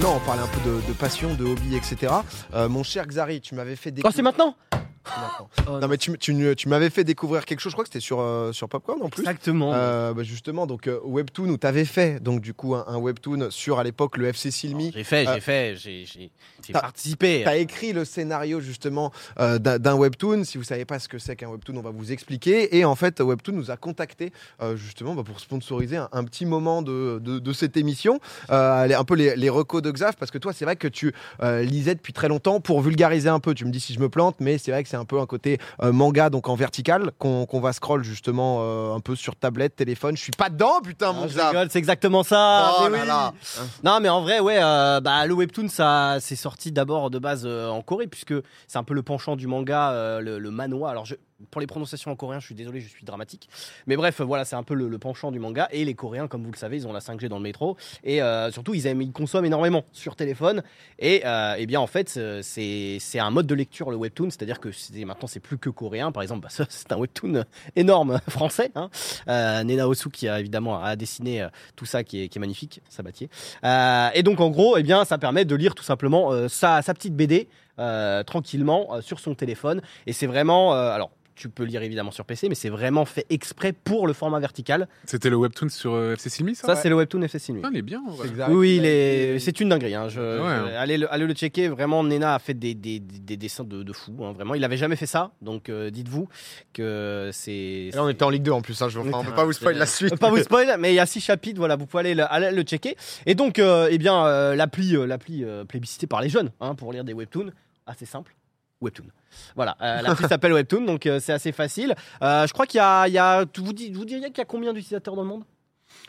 non, on parlait un peu de, de passion, de hobby, etc. Euh, mon cher Xari, tu m'avais fait Oh, découvrir. c'est maintenant non. Non, mais tu, tu- tu m'avais fait découvrir quelque chose, je crois que c'était sur, euh, sur Popcorn en plus. Exactement. Euh, bah, justement, donc euh, Webtoon, où tu avais fait donc, du coup un, un Webtoon sur à l'époque le FC Silmi. J'ai fait, Euh, j'ai fait, j'ai t'as- participé. Tu as écrit le scénario justement euh, d'un webtoon. Si vous savez pas ce que c'est qu'un webtoon, on va vous expliquer. Et en fait, Webtoon nous a contacté euh, justement bah, pour sponsoriser un, un petit moment de, de- de cette émission. Euh, un peu les, les recos de Xav, parce que toi, c'est vrai que tu euh, lisais depuis très longtemps pour vulgariser un peu. Tu me dis si je me plante, mais c'est vrai que c'est un peu un côté euh, manga, donc en vertical, qu'on va scroll justement euh, un peu sur tablette, téléphone. Je suis pas dedans, putain, Ah, mon rigole, c'est exactement ça. Oh mais là oui. là. Non, mais en vrai, ouais, euh, bah, le webtoon, ça, c'est sorti d'abord de base en Corée, puisque c'est un peu le penchant du manga, le, le manhwa. Alors, je, pour les prononciations en coréen, je suis désolé, je suis dramatique. Mais bref, voilà, c'est un peu le, penchant du manga. Et les Coréens, comme vous le savez, ils ont la 5G dans le métro. Et euh, surtout, ils, aiment, ils consomment énormément sur téléphone. Et, euh, eh bien, en fait, euh, c'est un mode de lecture, le webtoon. C'est-à-dire que maintenant, c'est plus que coréen. Par exemple, bah, c'est un webtoon énorme français. Hein. Nena Osu, qui a évidemment a dessiné tout ça, qui est, magnifique, Sabatier. Et donc, en gros, eh bien, ça permet de lire tout simplement sa, petite BD tranquillement sur son téléphone. Et c'est vraiment. alors, tu peux lire évidemment sur PC, mais c'est vraiment fait exprès pour le format vertical. C'était le webtoon sur euh, FC Silmi, ça Ça, c'est le webtoon FC Sinuit. Ah, il est bien. en vrai. Oui, c'est une dinguerie. hein. Je- Ouais. je- allez, le, allez le checker. Vraiment, Nena a fait des, des- des- des dessins de, de fou. hein. Vraiment, il n'avait jamais fait ça. Donc, euh, dites-vous que c'est. Là, on était en Ligue 2 en plus. Hein, je, enfin, on peut Ah, pas vous spoiler la suite. Euh, Pas vous spoil, mais il y a six chapitres, voilà, vous pouvez aller le, aller le checker. Et donc, euh, eh bien, euh, l'appli, euh, l'appli euh, plébiscitée par les jeunes hein, pour lire des webtoons, assez simple. Webtoon. Voilà, euh, s'appelle Webtoon, donc euh, c'est assez facile. Euh, je crois qu'il y a, vous, vous diriez qu'il y a combien d'utilisateurs dans le monde?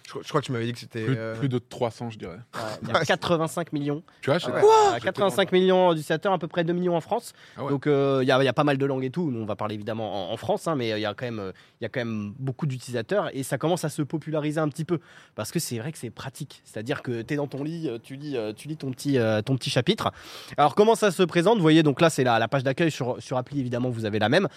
Je, crois- je crois que tu m'avais dit que c'était. Plus, euh, plus de 300, je dirais. Ouais, Il y a 85 millions. Tu vois, je sais Ah pas. ouais. Euh, 85 millions d'utilisateurs, à peu près 2 millions en France. Ah ouais. Donc euh, il y, a- il y a pas mal de langues et tout. Nous, on va parler évidemment en, en France, hein, mais il y a quand même, euh, il y a quand même beaucoup d'utilisateurs et ça commence à se populariser un petit peu parce que c'est vrai que c'est pratique. C'est-à-dire que tu es dans ton lit, tu lis, tu lis ton petit, ton petit chapitre. Alors comment ça se présente? Vous voyez, donc là c'est la, la page d'accueil sur, sur appli. Évidemment, vous avez la même.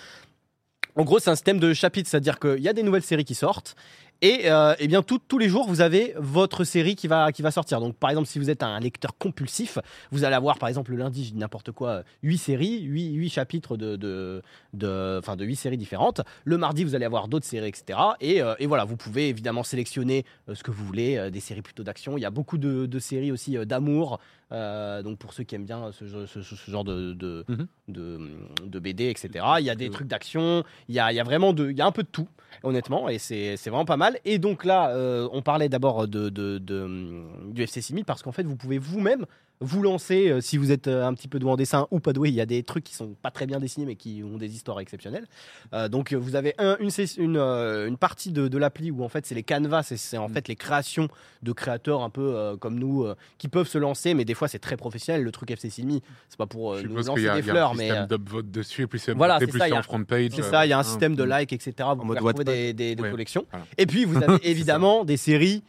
En gros, c'est un système de chapitres, c'est-à-dire qu'il y a des nouvelles séries qui sortent. Et, euh, eh bien, tous les jours, vous avez votre série qui va, qui va sortir. Donc, par exemple, si vous êtes un lecteur compulsif, vous allez avoir, par exemple, le lundi, je dis n'importe quoi, 8 séries, 8, 8 chapitres de, de, de, enfin, de 8 séries différentes. Le mardi, vous allez avoir d'autres séries, etc. Et, euh, et voilà, vous pouvez évidemment sélectionner euh, ce que vous voulez, euh, des séries plutôt d'action. Il y a beaucoup de, séries aussi euh, d'amour. Euh, donc, pour ceux qui aiment bien ce, jeu- ce- ce- ce genre de, de, Mhm. de, de BD, etc. Il y a des trucs d'action. Il y a, il y a vraiment de, il y a un peu de tout, honnêtement, et c'est vraiment pas mal. Et donc là, euh, on parlait d'abord de, de, de- du FC 6000 parce qu'en fait, vous pouvez vous-même vous lancer euh, si vous êtes euh, un petit peu doué en dessin ou pas doué. Il y a des trucs qui sont pas très bien dessinés mais qui ont des histoires exceptionnelles. Euh, donc vous avez un- une, sess- une, euh, une partie de, de l'appli où en fait c'est les canvas, et c'est en fait les créations de créateurs un peu euh, comme nous euh, qui peuvent se lancer, mais des fois c'est très professionnel. Le truc FC 6000, c'est pas pour euh, nous lancer y a, des il y a fleurs, un mais système euh, d'upvote dessus, et plus c'est Voilà, monté, c'est plus ça, c'est il y a- en front page. c'est euh, ça, il y a un système de likes, etc. Vous pouvez mode des, des- des Ouais. collections. Voilà. Et puis vous avez évidemment des séries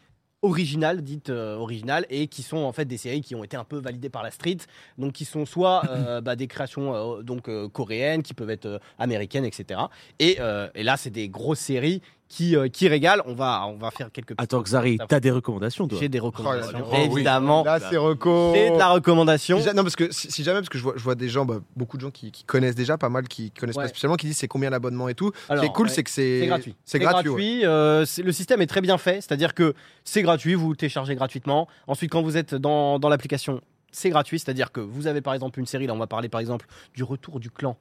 originales, dites euh, originales, et qui sont en fait des séries qui ont été un peu validées par la street, donc qui sont soit euh, bah, des créations euh, donc coréennes, qui peuvent être américaines, etc. Et, et là, c'est des grosses séries qui, euh, qui régalent. On va, on va faire quelques. Attends, Xari, t'as des recommandations, toi J'ai des recommandations, Oh là là. évidemment. Là, c'est reco. C'est de la recommandation. Non, parce que si, si jamais, parce que je vois, je vois des gens, bah, beaucoup de gens qui, qui connaissent déjà, pas mal qui connaissent Ouais. pas spécialement, qui disent c'est combien l'abonnement et tout. Ce qui Alors, est cool, ouais. c'est que c'est C'est gratuit. C'est gratuit. ouais. euh, c'est- le système est très bien fait, c'est-à-dire que c'est gratuit, vous le téléchargez gratuitement. Ensuite, quand vous êtes dans, dans l'application, c'est gratuit, c'est-à-dire que vous avez par exemple une série, là on va parler par exemple du retour du clan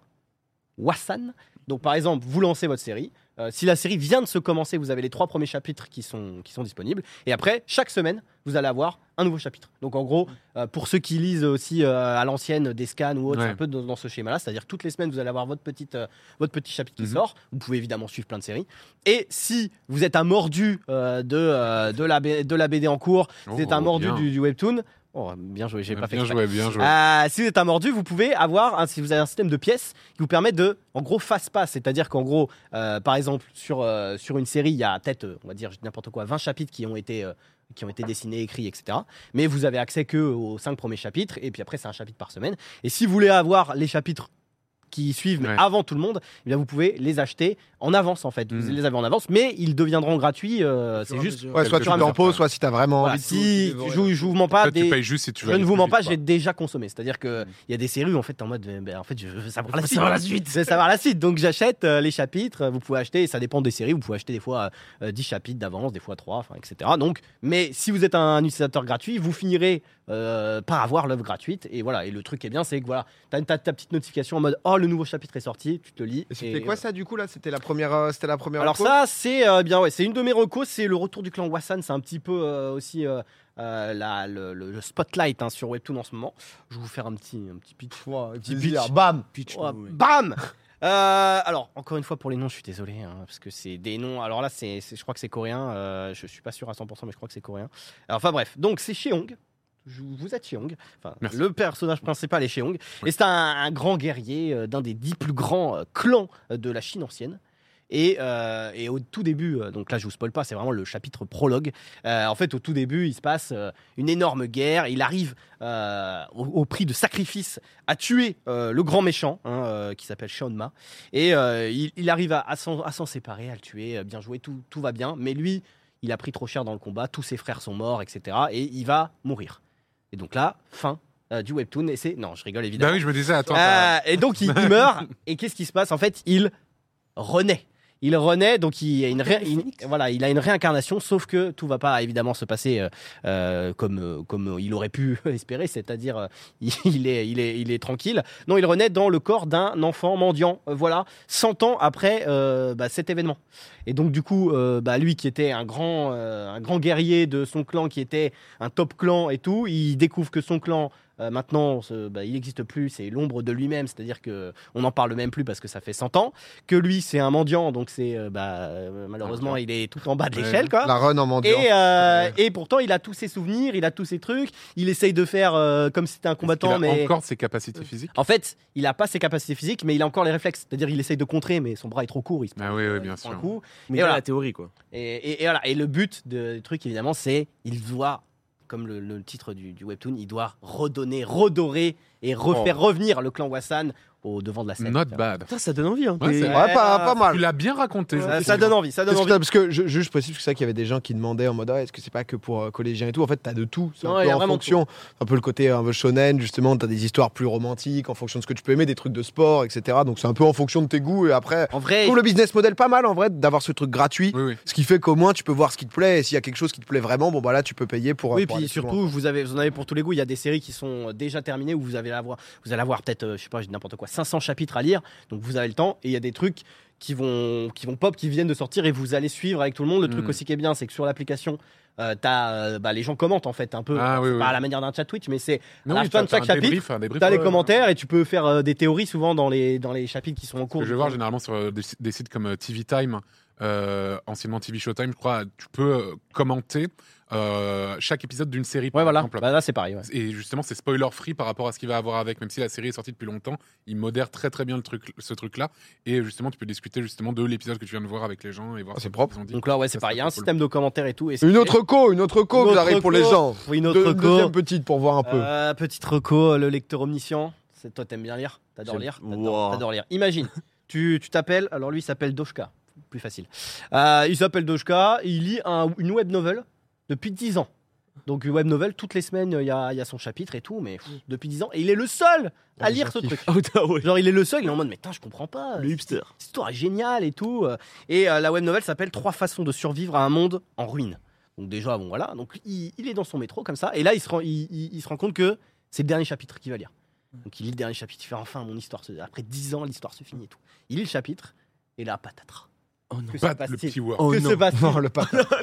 Wassan. Donc par exemple, vous lancez votre série. Euh, si la série vient de se commencer, vous avez les trois premiers chapitres qui sont, qui sont disponibles. Et après, chaque semaine, vous allez avoir un nouveau chapitre. Donc en gros, euh, pour ceux qui lisent aussi euh, à l'ancienne des scans ou autre, Ouais. un peu dans, dans ce schéma-là. C'est-à-dire toutes les semaines, vous allez avoir votre, petite, votre petit chapitre qui Mhm. sort. Vous pouvez évidemment suivre plein de séries. Et si vous êtes un mordu de, de, la, de la BD en cours, vous êtes un Oh, mordu du webtoon, oh, bien joué, j'ai pas fait Bien joué, bien joué. Euh, si vous êtes un mordu, vous pouvez avoir, un, si vous avez un système de pièces qui vous permet de, en gros, fast-pass. C'est-à-dire qu'en gros, euh, par exemple, sur, euh, sur une série, il y a peut-être, euh, on va dire n'importe quoi, 20 chapitres qui ont été. qui ont été dessinés, écrits, etc. Mais vous avez accès que aux 5 premiers chapitres, et puis après, c'est un chapitre par semaine. Et si vous voulez avoir les chapitres qui suivent mais Ouais. avant tout le monde, eh bien vous pouvez les acheter en avance en fait. Vous Mhm. les avez en avance, mais ils deviendront gratuits. euh, c'est juste. Ouais, soit tu Quelque le chose poses, à soit si t'as vraiment Voilà, envie si je, vous- je vous mens pas, Toi, tu des- payes juste si tu je ne vous mens pas, j'ai déjà consommé. C'est-à-dire que il y a des séries où en fait t'es en mode, ben, en fait, je veux savoir la suite. savoir la suite. Je veux savoir la suite. Donc j'achète euh, les chapitres. Vous pouvez acheter, ça dépend des séries. Vous pouvez acheter des fois euh, 10 chapitres d'avance, des fois 3, enfin, etc. Donc, mais si vous êtes un utilisateur gratuit, vous finirez euh, par avoir l'œuvre gratuite. Et voilà. Et le truc est bien, c'est que voilà, t'as ta, petite notification en mode, oh le nouveau chapitre est sorti, tu te le lis. Et c'était et, quoi euh, ça du coup là? C'était la première, euh, c'était la première. alors reco ça, c'est euh, bien, ouais, c'est une de mes recos, c'est le retour du clan Wassan. C'est un petit peu euh, aussi euh, la- le, le- le spotlight hein, sur Webtoon en ce moment. Je vais vous faire un petit, un petit pitch. Ouais, Petit plaisir. pitch. Bam. Pitch, ouais. Bam Euh, alors, encore une fois, pour les noms, je suis désolé, hein, parce que c'est des noms. Alors là, c'est, je crois que c'est coréen. euh, je suis pas sûr à 100%, mais je crois que c'est coréen. Alors, enfin bref, donc c'est Cheong. Vous êtes Cheong. Enfin, Merci. le personnage principal est Cheong. Et c'est un, un grand guerrier euh, d'un des dix plus grands euh, clans de la Chine ancienne. Et, euh, et au tout début, euh, donc là je vous spoil pas, c'est vraiment le chapitre prologue. Euh, en fait, au tout début, il se passe une énorme guerre. Il arrive au, au prix de sacrifice à tuer le grand méchant hein, qui s'appelle Shaunma. Et il, il arrive à, à s'en séparer, à le tuer, bien joué, tout, tout va bien. Mais lui, il a pris trop cher dans le combat, tous ses frères sont morts, etc. Et il va mourir. Et donc là, fin euh, du webtoon. Et c'est. Non, je rigole évidemment. Bah oui, je me disais, attends. Euh, et donc il, il meurt. Et qu'est-ce qui se passe? En fait, il renaît. Il renaît, donc il a une, ré- voilà, il a une réincarnation, sauf que tout va pas évidemment se passer euh, euh, comme, euh, comme il aurait pu espérer, c'est-à-dire euh, il, est, il, est, il est tranquille. Non, il renaît dans le corps d'un enfant mendiant, voilà, 100 ans après euh, bah, cet événement. Et donc du coup, bah, lui qui était un grand, un grand guerrier de son clan, qui était un top clan et tout, il découvre que son clan euh, maintenant, ce- bah, il n'existe plus, c'est l'ombre de lui-même, c'est-à-dire que on n'en parle même plus parce que ça fait 100 ans. Que lui, c'est un mendiant, donc c'est euh, bah, euh, malheureusement, il est tout en bas de l'échelle, quoi. La run en mendiant. Et, euh, Ouais. et pourtant, il a tous ses souvenirs, il a tous ses trucs. Il essaye de faire euh, comme si c'était un Est-ce qu'il combattant, a mais encore ses capacités physiques? En fait, il a pas ses capacités physiques, mais il a encore les réflexes. C'est-à-dire, il essaye de contrer, mais son bras est trop court. Il se Ah prend, oui, oui, bien il sûr. un coup. Mais Et voilà voilà. la théorie, quoi. Et, et- et voilà. Et le but de- du truc, évidemment, c'est il doit, comme le, le titre du, du webtoon, il doit redonner, redorer et refaire revenir le clan Wassan au devant de la scène. Not bad. Putain, ça donne envie. Hein. Ouais, pas, pas mal. Tu l'as bien raconté. Ça, je donne envie, ça donne Parce que, envie. parce que je, juste je précise que c'est ça qu'il y avait des gens qui demandaient en mode ah, est-ce que c'est pas que pour euh, collégiens et tout en fait t'as de tout c'est Non, un il peu y a en fonction un peu le côté un peu shonen justement t'as des histoires plus romantiques en fonction de ce que tu peux aimer des trucs de sport etc donc c'est un peu en fonction de tes goûts et après En je vrai, trouve le business model pas mal en vrai d'avoir ce truc gratuit Oui, oui. ce qui fait qu'au moins tu peux voir ce qui te plaît et s'il y a quelque chose qui te plaît vraiment bon bah là tu peux payer pour Oui, pour puis surtout, vous, avez, vous en avez pour tous les goûts. Il y a des séries qui sont déjà terminées où vous, avez avoir, vous allez avoir peut-être, euh, je sais pas, je n'importe quoi, 500 chapitres à lire. Donc vous avez le temps. Et il y a des trucs qui vont, qui vont pop, qui viennent de sortir et vous allez suivre avec tout le monde. Le truc Mhm. aussi qui est bien, c'est que sur l'application, euh, euh, bah, les gens commentent en fait un peu. Ah, oui, C'est oui. pas à la manière d'un chat Twitch, mais c'est À la oui, fin t'as- de chaque chapitre, débrief, t'as les commentaires et tu peux faire euh, des théories souvent dans les, dans les chapitres qui sont en cours. je vais voir généralement sur euh, des, des sites comme TV Time, anciennement TV Showtime, je crois, tu peux commenter euh, chaque épisode d'une série. par Ouais, voilà. exemple. Bah, là, c'est pareil. ouais. Et justement, c'est spoiler free par rapport à ce qu'il va avoir avec. Même si la série est sortie depuis longtemps, il modère très très bien le truc, ce truc-là. Et justement, tu peux discuter justement de l'épisode que tu viens de voir avec les gens et voir Ah, ce c'est qu'ils propre. ont dit. Donc là, ouais, c'est Ça, pareil. Il y a un système de commentaires et tout. Et une autre co une autre co vous pour les co. gens une autre co. deuxième petite pour voir un peu Euh, petite reco, le lecteur omniscient. C'est toi, t'aimes bien lire? T'adores J'aime- lire? T'adores Wow. t'adores lire. Imagine, tu tu t'appelles. Alors lui, il s'appelle Doshka. Plus facile. Euh, il s'appelle Doshka. Il lit un- une web novel depuis 10 ans. Donc web novel, toutes les semaines, il y a, il y a son chapitre et tout, mais pff, depuis 10 ans. Et il est le seul à lire ce truc. Ah, ouais. Genre, il est le seul, il est en mode, mais putain, je comprends pas. Le hipster. Cette histoire est géniale et tout. euh. Et euh, la web novel s'appelle Trois façons de survivre à un monde en ruine. Donc, déjà, bon, voilà. Donc, il, il est dans son métro comme ça. Et là, il se rend, il, il- il se rend compte que c'est le dernier chapitre qu'il va lire. Donc, il lit le dernier chapitre. Il fait enfin, mon histoire. se- Après 10 ans, l'histoire se finit et tout. Il lit le chapitre. Et là, patatras. Oh non. Que se passe-t-il. Oh Que non. se passe-t-il non le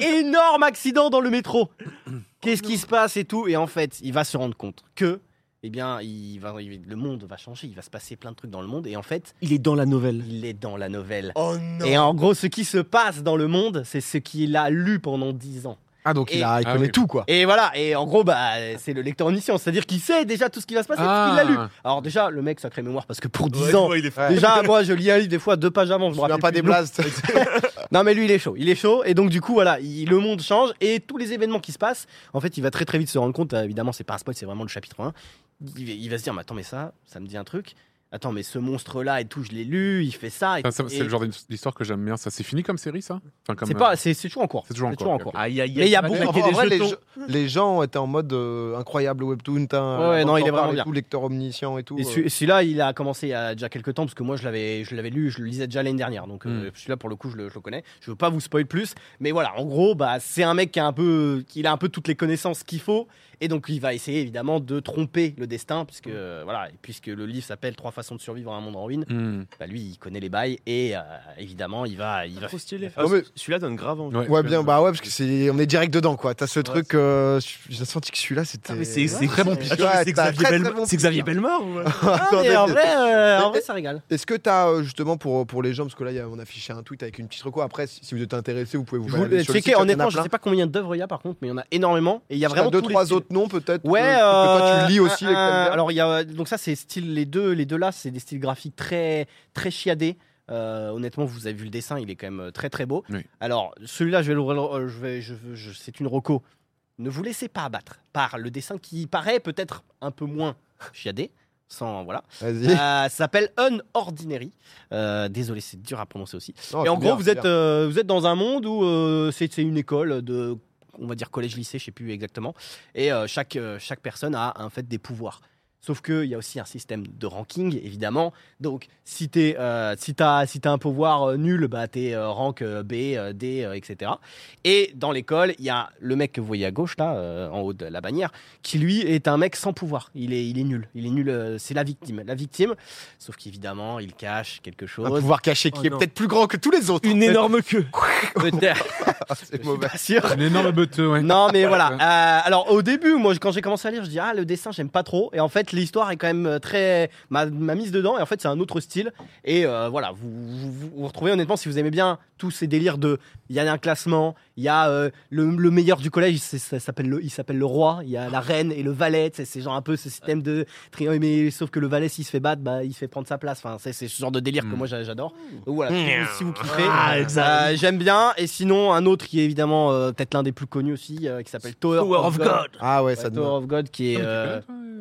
Énorme accident dans le métro. Qu'est-ce qui se passe et tout Et en fait, il va se rendre compte que, eh bien, il va, il- le monde va changer. Il va se passer plein de trucs dans le monde. Et en fait, Il est dans la nouvelle. il est dans la nouvelle. oh non Et en gros, ce qui se passe dans le monde, c'est ce qu'il a lu pendant 10 ans. Ah donc il, a, il Ah connaît oui. tout quoi Et voilà, et en gros, bah, c'est le lecteur omniscient, c'est-à-dire qu'il sait déjà tout ce qui va se passer parce qu'il l'a lu. Alors déjà, le mec, sacré mémoire, parce que pour 10 ans, il est Ouais. déjà, moi, je lis un livre des fois deux pages avant, je je me rappelle pas des blasts Non, mais lui, il est chaud, il est chaud, et donc du coup, voilà, il- le monde change, et tous les événements qui se passent, en fait, il va très très vite se rendre compte, euh, évidemment, c'est pas un spoil, c'est vraiment le chapitre 1. Il, il va se dire, mais attends, mais ça, ça me dit un truc. Attends, mais ce monstre-là et tout, je l'ai lu, il fait ça. et- Ça, ça, C'est et le genre d'histoire que j'aime bien. Ça, c'est fini comme série, ça? Enfin, comme, C'est euh, pas, c'est c'est toujours en cours. C'est toujours en cours, il y a beaucoup- claquer En vrai, les, gens- les gens étaient en mode euh, incroyable webtoon, Ouais, ouais, non, il est vraiment bien. tout, lecteur omniscient et tout. Et euh. celui- celui-là, il a commencé il y a déjà quelques temps parce que moi je l'avais, je l'avais lu, je le lisais déjà l'année dernière. Donc euh, Mm. celui-là, pour le coup, je le, je le connais. Je veux pas vous spoiler plus, mais voilà, en gros, bah c'est un mec qui a un peu, qui a un peu toutes les connaissances qu'il faut, et donc il va essayer évidemment de tromper le destin, puisque euh, voilà, puisque le livre s'appelle Trois façons de survivre à un monde en ruine. hmm. Bah lui, il connaît les bails et euh, évidemment, il va, il va. Trop stylé. Non, mais- Celui-là donne grave envie. Ouais, bien, bah ouais, parce que c'est, on est direct dedans, quoi. T'as ce truc, euh, j'ai senti que celui-là, c'était. Ah, mais c'est c'est très bon pitch. c'est t'as Xavier, très, Belle- très bon c'est Xavier pitch. Bellemare Ah, en vrai, euh, en Mais- vrai, ça régale. Est-ce que t'as euh, justement pour, pour les gens, parce que là, il y a- on a affiché un tweet avec une petite reco. Après, si vous êtes intéressé, vous pouvez vous Je sur checker, honnêtement, sais pas combien d'œuvres il y a par contre, mais il y en a énormément et il y a vraiment deux, trois autres noms peut-être. Ouais, tu lis aussi. alors il y a donc ça c'est style les deux les deux là c'est des styles graphiques très très chiadés. Euh, honnêtement, vous avez vu le dessin, il est quand même euh, très très beau. Oui. Alors celui-là, je vais l'ouvrir, euh, je vais, je, c'est une roco. Ne vous laissez pas abattre par le dessin qui paraît peut-être un peu moins chiadé. Sans voilà, Vas-y. Euh, ça s'appelle Unordinary. Euh, désolé, c'est dur à prononcer aussi. Et en gros, bien, vous êtes, euh, vous êtes dans un monde où euh, c'est c'est une école de, on va dire collège-lycée, je sais plus exactement. Et euh, chaque, euh, chaque personne a en fait des pouvoirs. Sauf qu'il y a aussi un système de ranking, évidemment. Donc, si tu euh, si as, si as un pouvoir euh, nul, bah, tu es rank euh, B, euh, D, euh, etc. Et dans l'école, il y a le mec que vous voyez à gauche, là, euh, en haut de la bannière, qui lui est un mec sans pouvoir. Il est, il est nul. Il est nul. euh, c'est la victime. La victime, sauf qu'évidemment, il cache quelque chose. Un pouvoir caché qui Oh est peut-être plus grand que tous les autres. Une énorme queue. Peut-être. C'est mauvais. pas sûr. Un énorme beuteux, ouais. Non, mais voilà. Euh, alors, au début, moi, quand j'ai commencé à lire, je dis ah le dessin, j'aime pas trop. Et en fait, l'histoire est quand même euh, très m'a m'a mise dedans. Et en fait, c'est un autre style. Et euh, voilà, vous vous, vous vous retrouvez honnêtement si vous aimez bien tous ces délires de. Il y a un classement. Il y a euh, le, le meilleur du collège. c'est- Ça s'appelle le. Il s'appelle le roi. Il y a la reine et le valet. C'est c'est genre un peu ce système de triangle. Mais sauf que le valet, s'il se fait battre, bah, il se fait prendre sa place. Enfin, c'est c'est ce genre de délire que Mm. moi j'a- j'adore. Donc voilà. si vous- kiffez. Ah, euh, exact. J'aime bien. Et sinon, un autre qui est évidemment euh, peut-être l'un des plus connus aussi, euh, qui s'appelle Tower, of God. Ah ouais, Ouais, ça Tower of God qui est.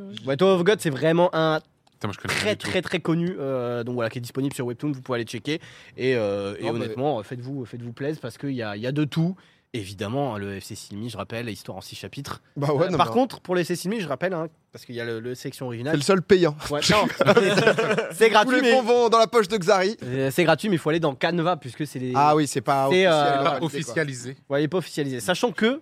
Euh, euh, ouais, Tower of God, c'est vraiment un Putain, moi, je connais pas très du tout. très très connu, euh, donc voilà, qui est disponible sur Webtoon. Vous pouvez aller checker. Et, euh, et Non, mais- honnêtement, faites-vous faites-vous plaisir parce qu'il y a, il y a de tout. Évidemment, le FC Silmi, je rappelle, histoire en six chapitres. Bah ouais, Euh, non, Par mais- contre, pour les FC Silmi, je rappelle, hein, parce qu'il y a le, le section c'est originale. le seul payant. Ouais, non, c'est Tous gratuit, les mais fonds vont dans la poche de Xari. euh, c'est gratuit, mais il faut aller dans Canva puisque c'est les. Ah oui, c'est pas C'est, euh, officiel, Pas validé, quoi. officialisé. Ouais, il pas officialisé. Sachant que,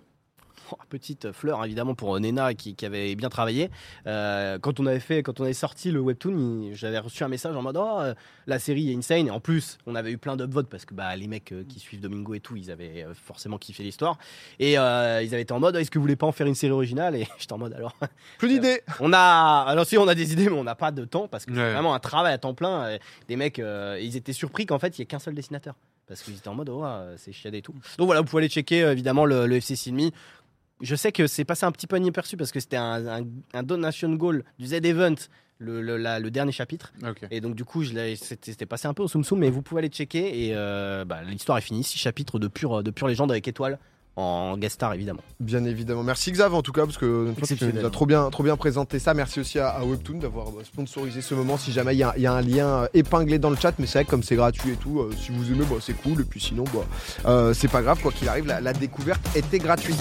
petite fleur évidemment pour Nena qui, qui avait bien travaillé, euh, quand on avait fait, quand on avait sorti le webtoon, j'avais reçu un message en mode oh, euh, la série est insane. Et en plus, on avait eu plein d'upvotes parce que bah, les mecs euh, qui suivent Domingo et tout, ils avaient euh, forcément kiffé l'histoire. Et euh, ils avaient été en mode est-ce que vous voulez pas en faire une série originale? Et j'étais en mode alors. Plus d'idées. On a, alors si on a des idées, mais on n'a pas de temps parce que c'est Ouais. vraiment un travail à temps plein. Euh, Des mecs, euh, ils étaient surpris qu'en fait il y ait qu'un seul dessinateur parce qu'ils étaient en mode oh, euh, c'est chiadé et tout. Donc voilà, vous pouvez aller checker euh, évidemment le, le FC Silmi. Je sais que c'est passé un petit peu inaperçu parce que c'était un, un- un donation goal du Z Event. Le, le- la- le dernier chapitre et donc du coup c'était passé un peu au soum soum mais vous pouvez aller checker et euh, bah, l'histoire est finie six chapitres de pure de pure légende avec étoile en guest star évidemment Bien évidemment. Merci Xav en tout cas parce que tu nous as trop bien, trop bien présenté ça. Merci aussi à, à Webtoon d'avoir euh, sponsorisé ce moment. Si jamais il y, a- il y a un lien euh, épinglé dans le chat, mais c'est vrai que comme c'est gratuit et tout, euh, si vous aimez, bah, c'est cool. Et puis sinon, bah, euh, c'est pas grave quoi qu'il arrive. La, la découverte était gratuite.